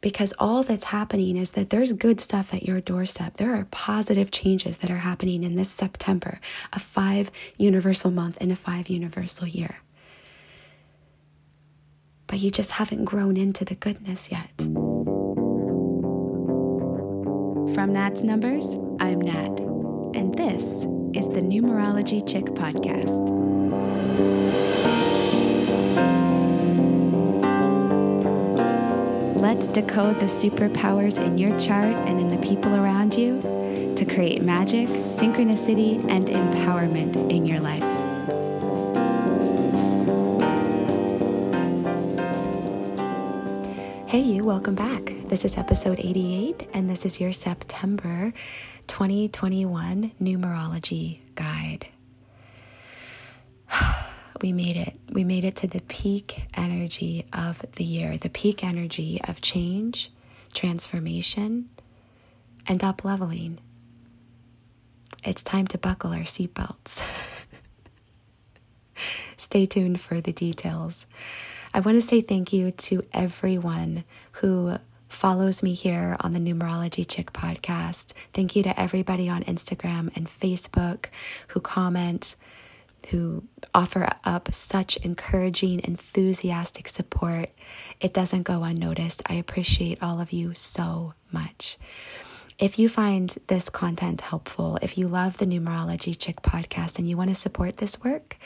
because all that's happening is that there's good stuff at your doorstep. There are positive changes that are happening in this September, a five universal month and a five universal year. But you just haven't grown into the goodness yet. From Nat's Numbers, I'm Nat, and this is the Numerology Chick Podcast. Let's decode the superpowers in your chart and in the people around you to create magic, synchronicity, and empowerment in your life. Hey, you, welcome back. This is episode 88, and this is your September 2021 numerology guide we made it. We made it to the peak energy of the year, the peak energy of change, transformation, and up leveling. It's time to buckle our seatbelts. Stay tuned for the details. I want to say thank you to everyone who follows me here on the Numerology Chick podcast. Thank you to everybody on Instagram and Facebook who comment, who offer up such encouraging, enthusiastic support. It doesn't go unnoticed. I appreciate all of you so much. If you find this content helpful, if you love the Numerology Chick podcast and you want to support this work,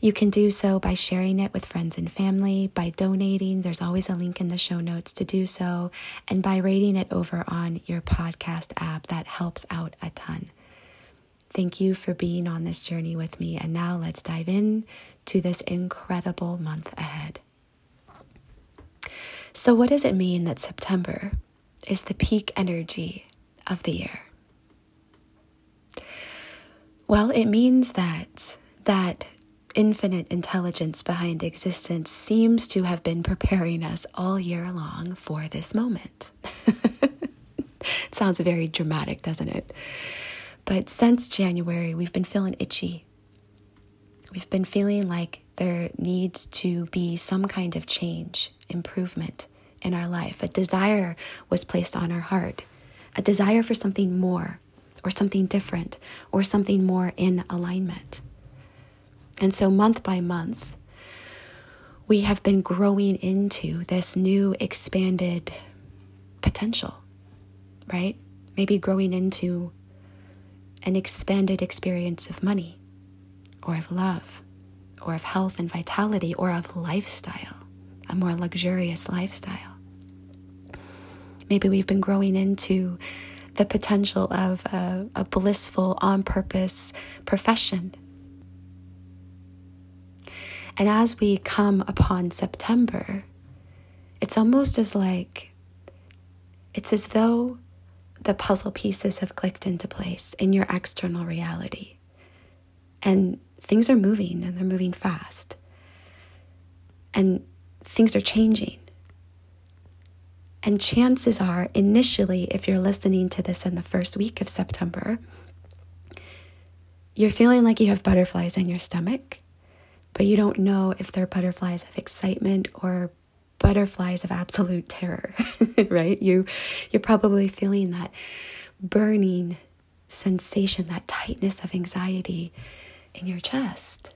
you can do so by sharing it with friends and family, by donating. There's always a link in the show notes to do so, and by rating it over on your podcast app. That helps out a ton. Thank you for being on this journey with me. And now let's dive in to this incredible month ahead. So, what does it mean that September is the peak energy of the year? Well, it means that that infinite intelligence behind existence seems to have been preparing us all year long for this moment. it sounds very dramatic, doesn't it? But since January, we've been feeling itchy. We've been feeling like there needs to be some kind of change, improvement in our life. A desire was placed on our heart, a desire for something more, or something different, or something more in alignment. And so, month by month, we have been growing into this new expanded potential, right? Maybe growing into an expanded experience of money, or of love, or of health and vitality, or of lifestyle, a more luxurious lifestyle. Maybe we've been growing into the potential of a, a blissful, on purpose profession. And as we come upon September, it's almost as like, it's as though the puzzle pieces have clicked into place in your external reality. And things are moving and they're moving fast. And things are changing. And chances are, initially, if you're listening to this in the first week of September, you're feeling like you have butterflies in your stomach, but you don't know if they're butterflies of excitement or butterflies of absolute terror, right? You you're probably feeling that burning sensation, that tightness of anxiety in your chest.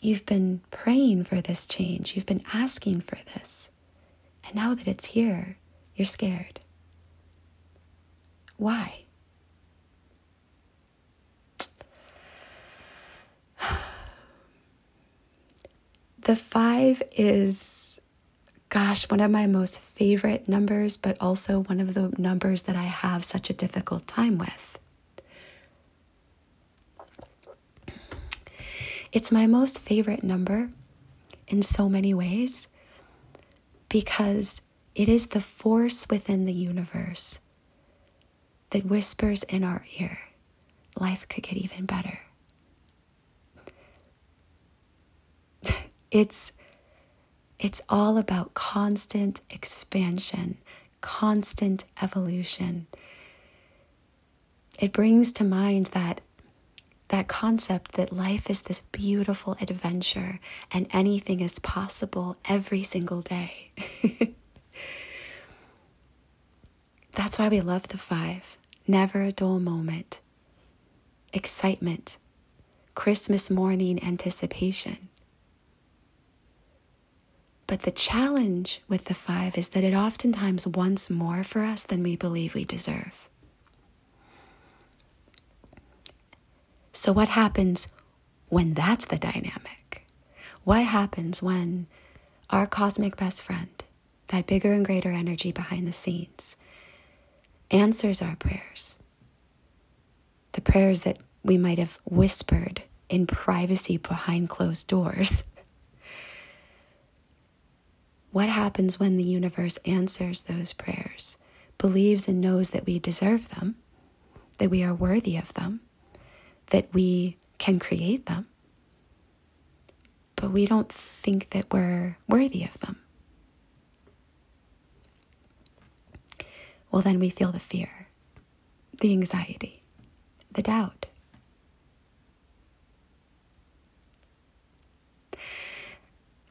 You've been praying for this change. You've been asking for this. And now that it's here, you're scared. Why? The five is, gosh, one of my most favorite numbers, but also one of the numbers that I have such a difficult time with. It's my most favorite number in so many ways because it is the force within the universe that whispers in our ear life could get even better. It's it's all about constant expansion, constant evolution. It brings to mind that that concept that life is this beautiful adventure and anything is possible every single day. That's why we love the five. Never a dull moment. Excitement. Christmas morning anticipation. But the challenge with the five is that it oftentimes wants more for us than we believe we deserve. So, what happens when that's the dynamic? What happens when our cosmic best friend, that bigger and greater energy behind the scenes, answers our prayers? The prayers that we might have whispered in privacy behind closed doors what happens when the universe answers those prayers, believes and knows that we deserve them, that we are worthy of them, that we can create them, but we don't think that we're worthy of them? Well, then we feel the fear, the anxiety, the doubt.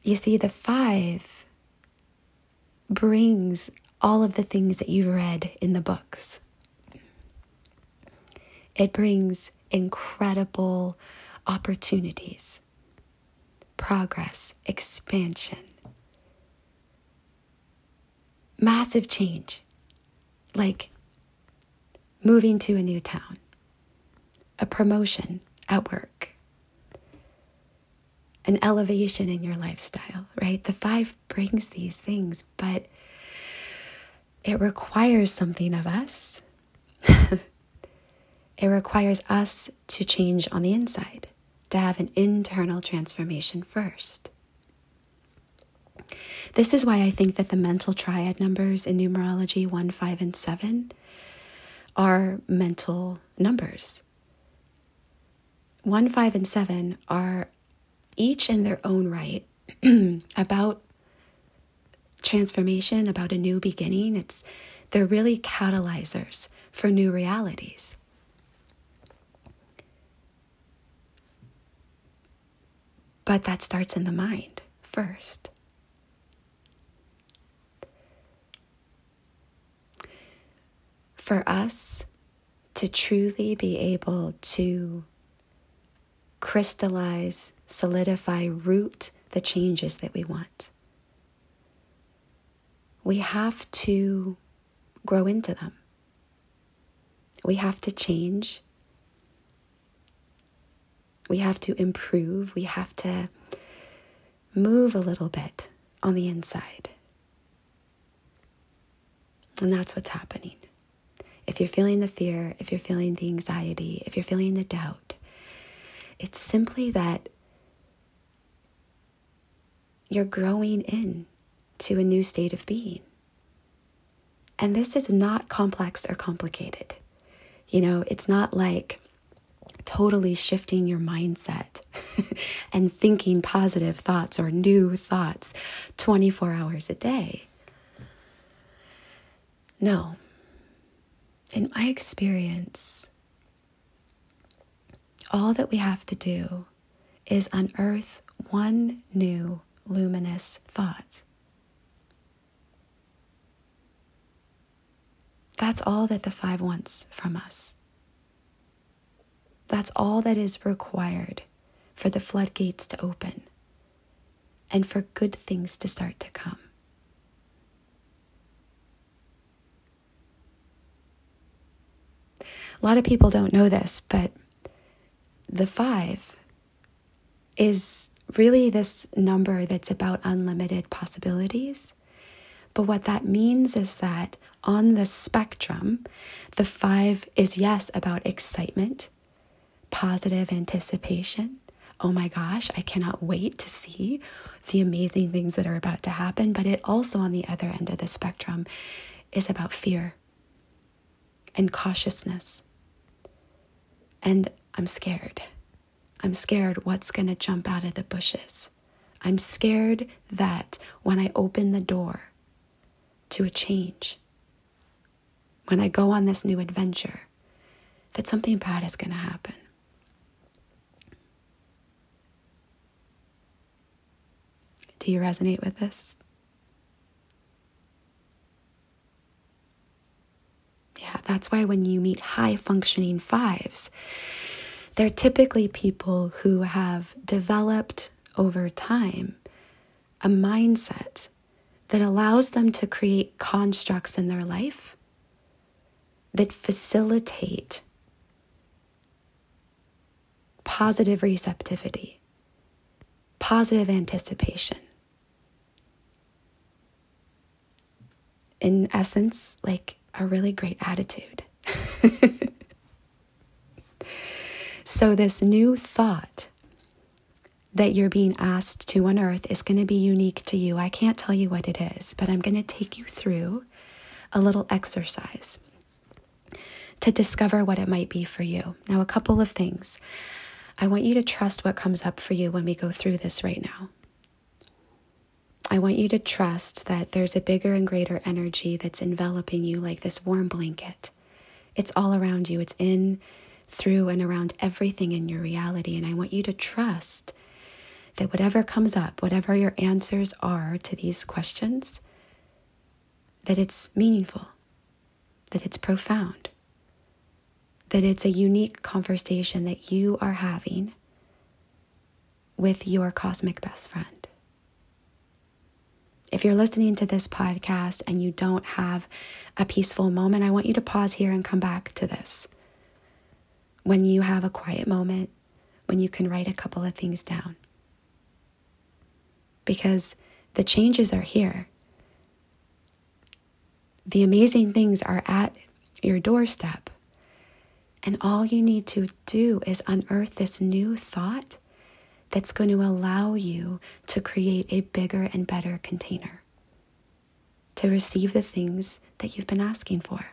You see, the five brings all of the things that you read in the books. It brings incredible opportunities, progress, expansion, massive change, like moving to a new town, a promotion at work, an elevation in your lifestyle, right? The five brings these things, but it requires something of us. it requires us to change on the inside, to have an internal transformation first. This is why I think that the mental triad numbers in numerology 1, 5, and 7 are mental numbers. 1, 5, and 7 are each in their own right, about transformation, about a new beginning. It's they're really catalyzers for new realities. But that starts in the mind first. For us to truly be able to crystallize, solidify, root the changes that we want. We have to grow into them. We have to change. We have to improve. We have to move a little bit on the inside. And that's what's happening. If you're feeling the fear, if you're feeling the anxiety, if you're feeling the doubt, it's simply that you're growing in to a new state of being. And this is not complex or complicated. You know, it's not like totally shifting your mindset and thinking positive thoughts or new thoughts 24 hours a day. No. In my experience, all that we have to do is unearth one new luminous thought. That's all that the five wants from us. That's all that is required for the floodgates to open and for good things to start to come. A lot of people don't know this, but the five is really this number that's about unlimited possibilities. But what that means is that on the spectrum, the five is yes about excitement, positive anticipation. Oh my gosh, I cannot wait to see the amazing things that are about to happen. But it also, on the other end of the spectrum, is about fear and cautiousness and I'm scared. I'm scared what's going to jump out of the bushes. I'm scared that when I open the door to a change, when I go on this new adventure, that something bad is going to happen. Do you resonate with this? Yeah, that's why when you meet high functioning fives, they're typically people who have developed over time a mindset that allows them to create constructs in their life that facilitate positive receptivity, positive anticipation. In essence, like a really great attitude. so, this new thought that you're being asked to unearth is going to be unique to you. I can't tell you what it is, but I'm going to take you through a little exercise to discover what it might be for you. Now, a couple of things. I want you to trust what comes up for you when we go through this right now. I want you to trust that there's a bigger and greater energy that's enveloping you like this warm blanket. It's all around you, it's in, through, and around everything in your reality. And I want you to trust that whatever comes up, whatever your answers are to these questions, that it's meaningful, that it's profound, that it's a unique conversation that you are having with your cosmic best friend. If you're listening to this podcast and you don't have a peaceful moment, I want you to pause here and come back to this. When you have a quiet moment, when you can write a couple of things down because the changes are here. The amazing things are at your doorstep. And all you need to do is unearth this new thought that's going to allow you to create a bigger and better container to receive the things that you've been asking for.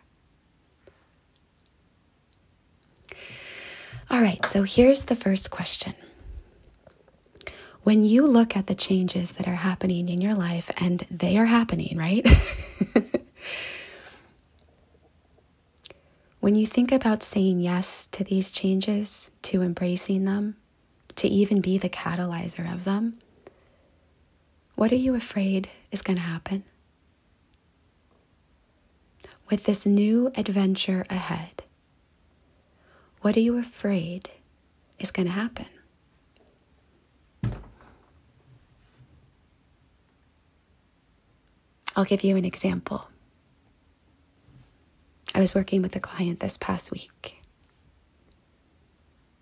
All right, so here's the first question when you look at the changes that are happening in your life, and they are happening, right? when you think about saying yes to these changes, to embracing them, to even be the catalyzer of them, what are you afraid is going to happen? With this new adventure ahead, what are you afraid is going to happen? I'll give you an example. I was working with a client this past week,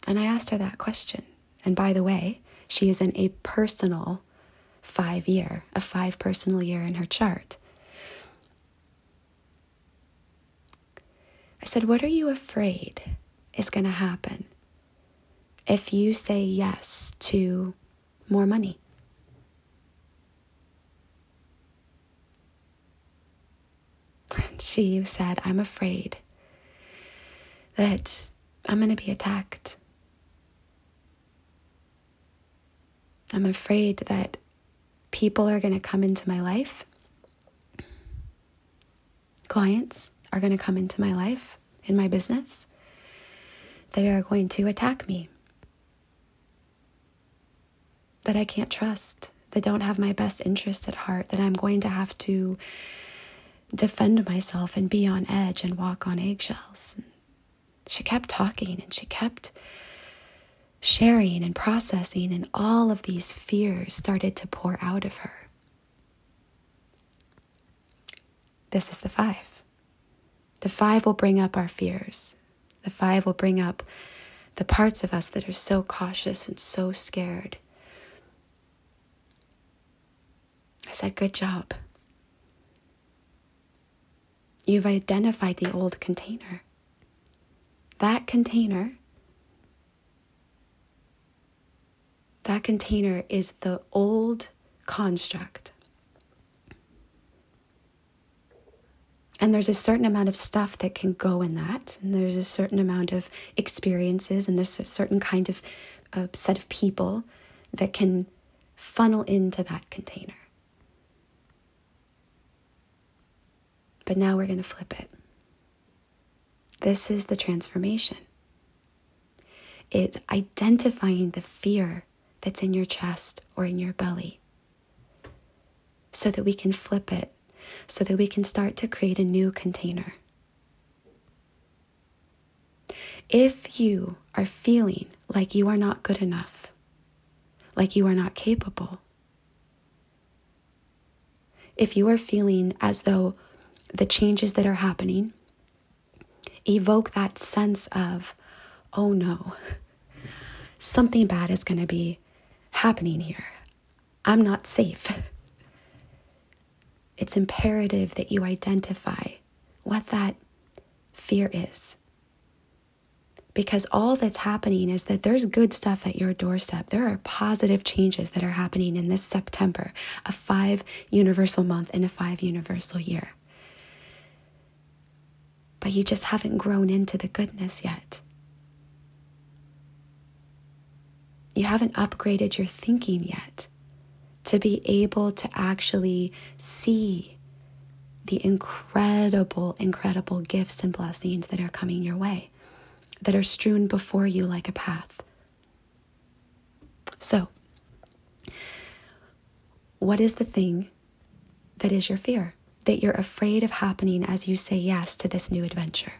and I asked her that question. And by the way, she is in a personal five year, a five personal year in her chart. I said, What are you afraid is going to happen if you say yes to more money? she said, I'm afraid that I'm going to be attacked. I'm afraid that people are going to come into my life. Clients are going to come into my life, in my business, that are going to attack me, that I can't trust, that don't have my best interests at heart, that I'm going to have to defend myself and be on edge and walk on eggshells. She kept talking and she kept sharing and processing, and all of these fears started to pour out of her. This is the five. The five will bring up our fears. The five will bring up the parts of us that are so cautious and so scared. I said, Good job. You've identified the old container. That container, that container is the old construct. And there's a certain amount of stuff that can go in that. And there's a certain amount of experiences, and there's a certain kind of uh, set of people that can funnel into that container. But now we're going to flip it. This is the transformation. It's identifying the fear that's in your chest or in your belly so that we can flip it, so that we can start to create a new container. If you are feeling like you are not good enough, like you are not capable, if you are feeling as though the changes that are happening evoke that sense of, oh no, something bad is going to be happening here. I'm not safe. It's imperative that you identify what that fear is. Because all that's happening is that there's good stuff at your doorstep. There are positive changes that are happening in this September, a five universal month and a five universal year. But you just haven't grown into the goodness yet. You haven't upgraded your thinking yet to be able to actually see the incredible, incredible gifts and blessings that are coming your way, that are strewn before you like a path. So, what is the thing that is your fear, that you're afraid of happening as you say yes to this new adventure?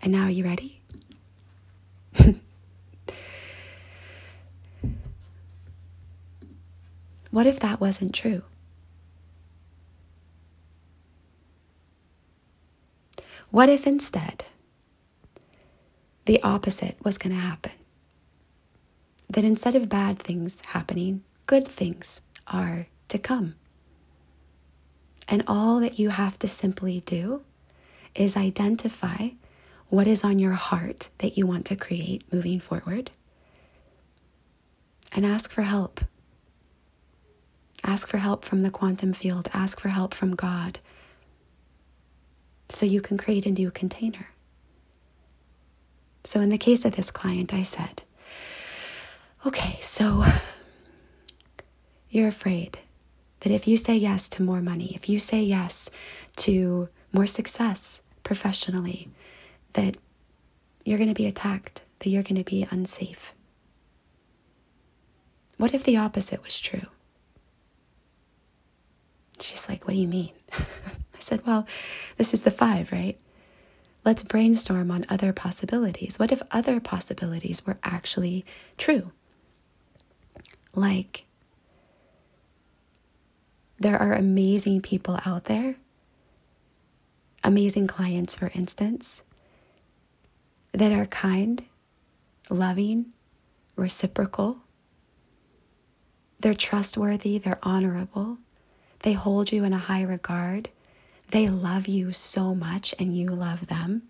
And now, are you ready? What if that wasn't true? What if instead the opposite was going to happen? That instead of bad things happening, good things are to come. And all that you have to simply do is identify what is on your heart that you want to create moving forward and ask for help. Ask for help from the quantum field, ask for help from God so you can create a new container. So, in the case of this client, I said, okay, so you're afraid that if you say yes to more money, if you say yes to more success professionally, that you're going to be attacked, that you're going to be unsafe. What if the opposite was true? She's like, What do you mean? I said, Well, this is the five, right? Let's brainstorm on other possibilities. What if other possibilities were actually true? Like, there are amazing people out there, amazing clients, for instance, that are kind, loving, reciprocal. They're trustworthy, they're honorable, they hold you in a high regard, they love you so much and you love them.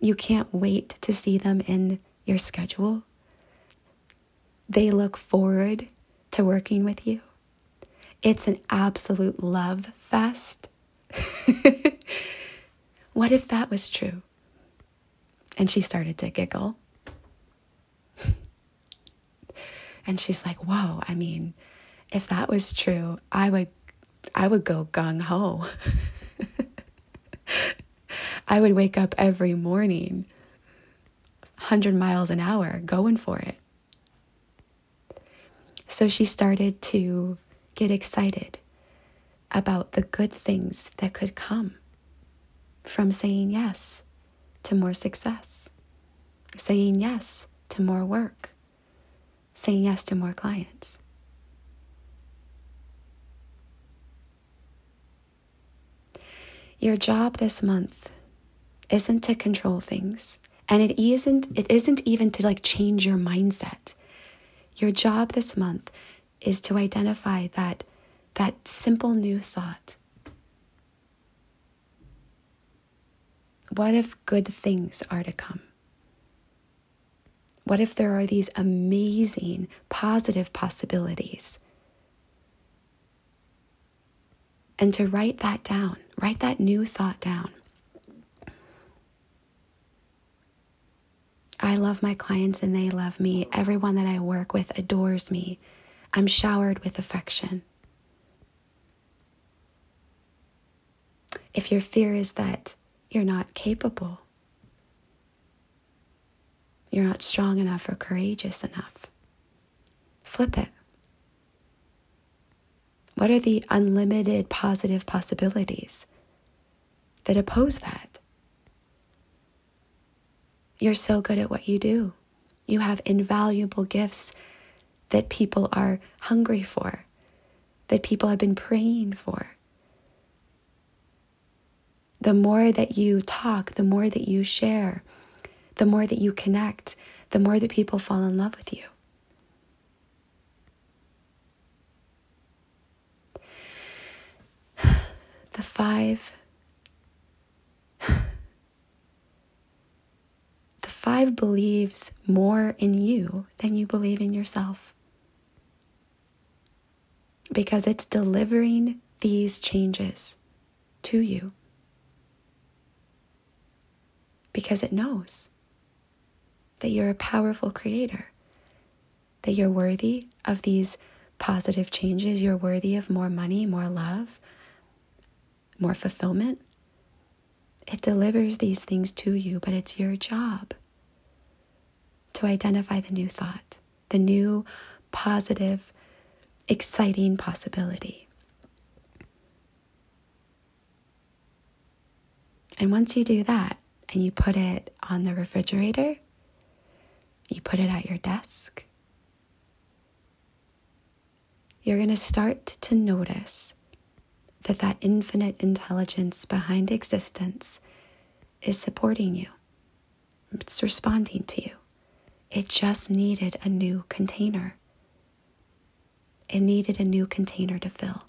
You can't wait to see them in your schedule. They look forward to working with you. It's an absolute love fest. what if that was true? And she started to giggle. and she's like, Whoa, I mean, if that was true, I would I would go gung ho. I would wake up every morning 100 miles an hour going for it. So she started to get excited about the good things that could come from saying yes to more success, saying yes to more work, saying yes to more clients. Your job this month isn't to control things, and it isn't it isn't even to like change your mindset. Your job this month is to identify that that simple new thought. What if good things are to come? What if there are these amazing positive possibilities? and to write that down, write that new thought down. I love my clients and they love me. Everyone that I work with adores me. I'm showered with affection. If your fear is that you're not capable, you're not strong enough or courageous enough, flip it. What are the unlimited positive possibilities that oppose that? You're so good at what you do. You have invaluable gifts that people are hungry for, that people have been praying for. The more that you talk, the more that you share, the more that you connect, the more that people fall in love with you. The five the five believes more in you than you believe in yourself. Because it's delivering these changes to you. Because it knows that you're a powerful creator, that you're worthy of these positive changes, you're worthy of more money, more love, more fulfillment. It delivers these things to you, but it's your job to identify the new thought, the new positive, exciting possibility. And once you do that and you put it on the refrigerator, you put it at your desk, you're going to start to notice that that infinite intelligence behind existence is supporting you. It's responding to you. It just needed a new container. It needed a new container to fill.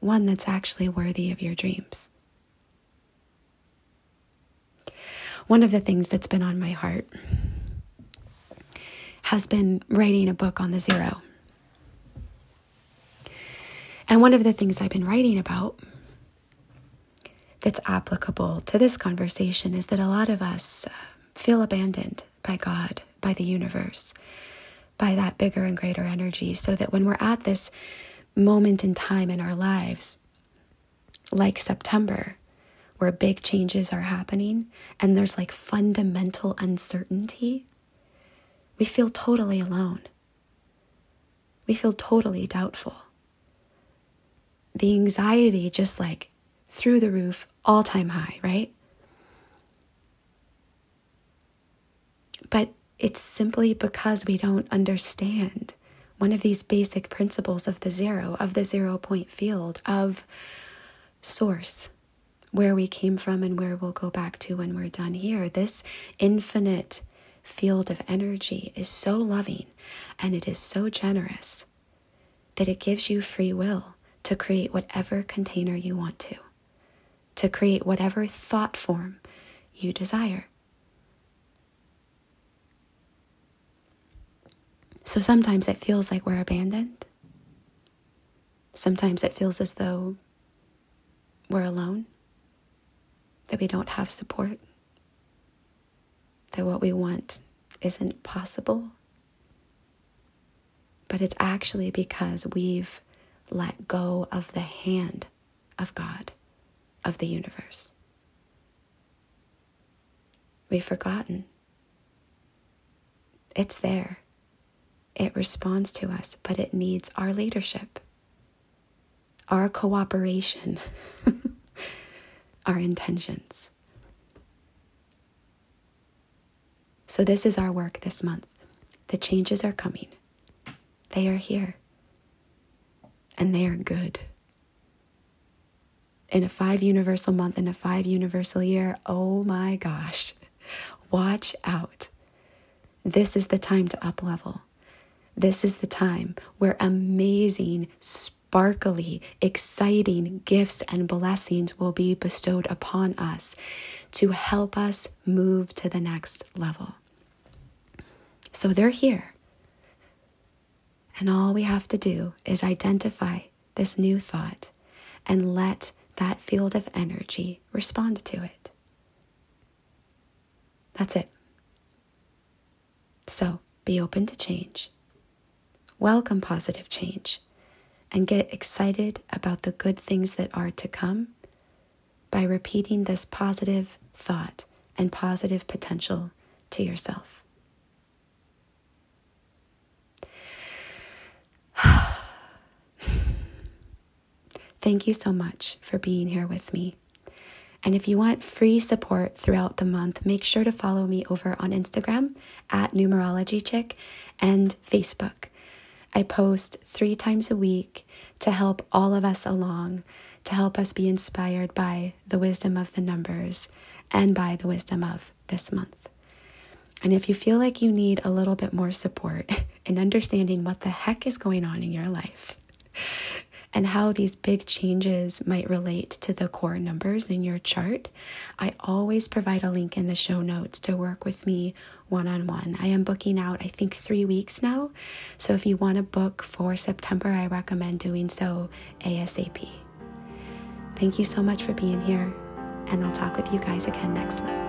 One that's actually worthy of your dreams. One of the things that's been on my heart has been writing a book on the zero. And one of the things I've been writing about that's applicable to this conversation is that a lot of us uh, feel abandoned by God, by the universe, by that bigger and greater energy, so that when we're at this moment in time in our lives, like September, where big changes are happening and there's like fundamental uncertainty, we feel totally alone. We feel totally doubtful. The anxiety just like through the roof, all time high, right? But it's simply because we don't understand one of these basic principles of the zero, of the zero point field, of source, where we came from and where we'll go back to when we're done here. This infinite field of energy is so loving and it is so generous that it gives you free will to create whatever container you want to, to create whatever thought form you desire. So sometimes it feels like we're abandoned. Sometimes it feels as though we're alone, that we don't have support that what we want isn't possible. But it's actually because we've let go of the hand of God, of the universe. We've forgotten. It's there. It responds to us, but it needs our leadership, our cooperation, our intentions. So, this is our work this month. The changes are coming, they are here, and they are good. In a five universal month, in a five universal year, oh my gosh, watch out. This is the time to up level. This is the time where amazing, sparkly, exciting gifts and blessings will be bestowed upon us to help us move to the next level. So they're here. And all we have to do is identify this new thought and let that field of energy respond to it. That's it. So be open to change, welcome positive change, and get excited about the good things that are to come by repeating this positive thought and positive potential to yourself. Thank you so much for being here with me. And if you want free support throughout the month, make sure to follow me over on Instagram at Numerology Chick and Facebook. I post three times a week to help all of us along, to help us be inspired by the wisdom of the numbers and by the wisdom of this month. And if you feel like you need a little bit more support in understanding what the heck is going on in your life, and how these big changes might relate to the core numbers in your chart, I always provide a link in the show notes to work with me one on one. I am booking out, I think, three weeks now. So if you want to book for September, I recommend doing so ASAP. Thank you so much for being here, and I'll talk with you guys again next month.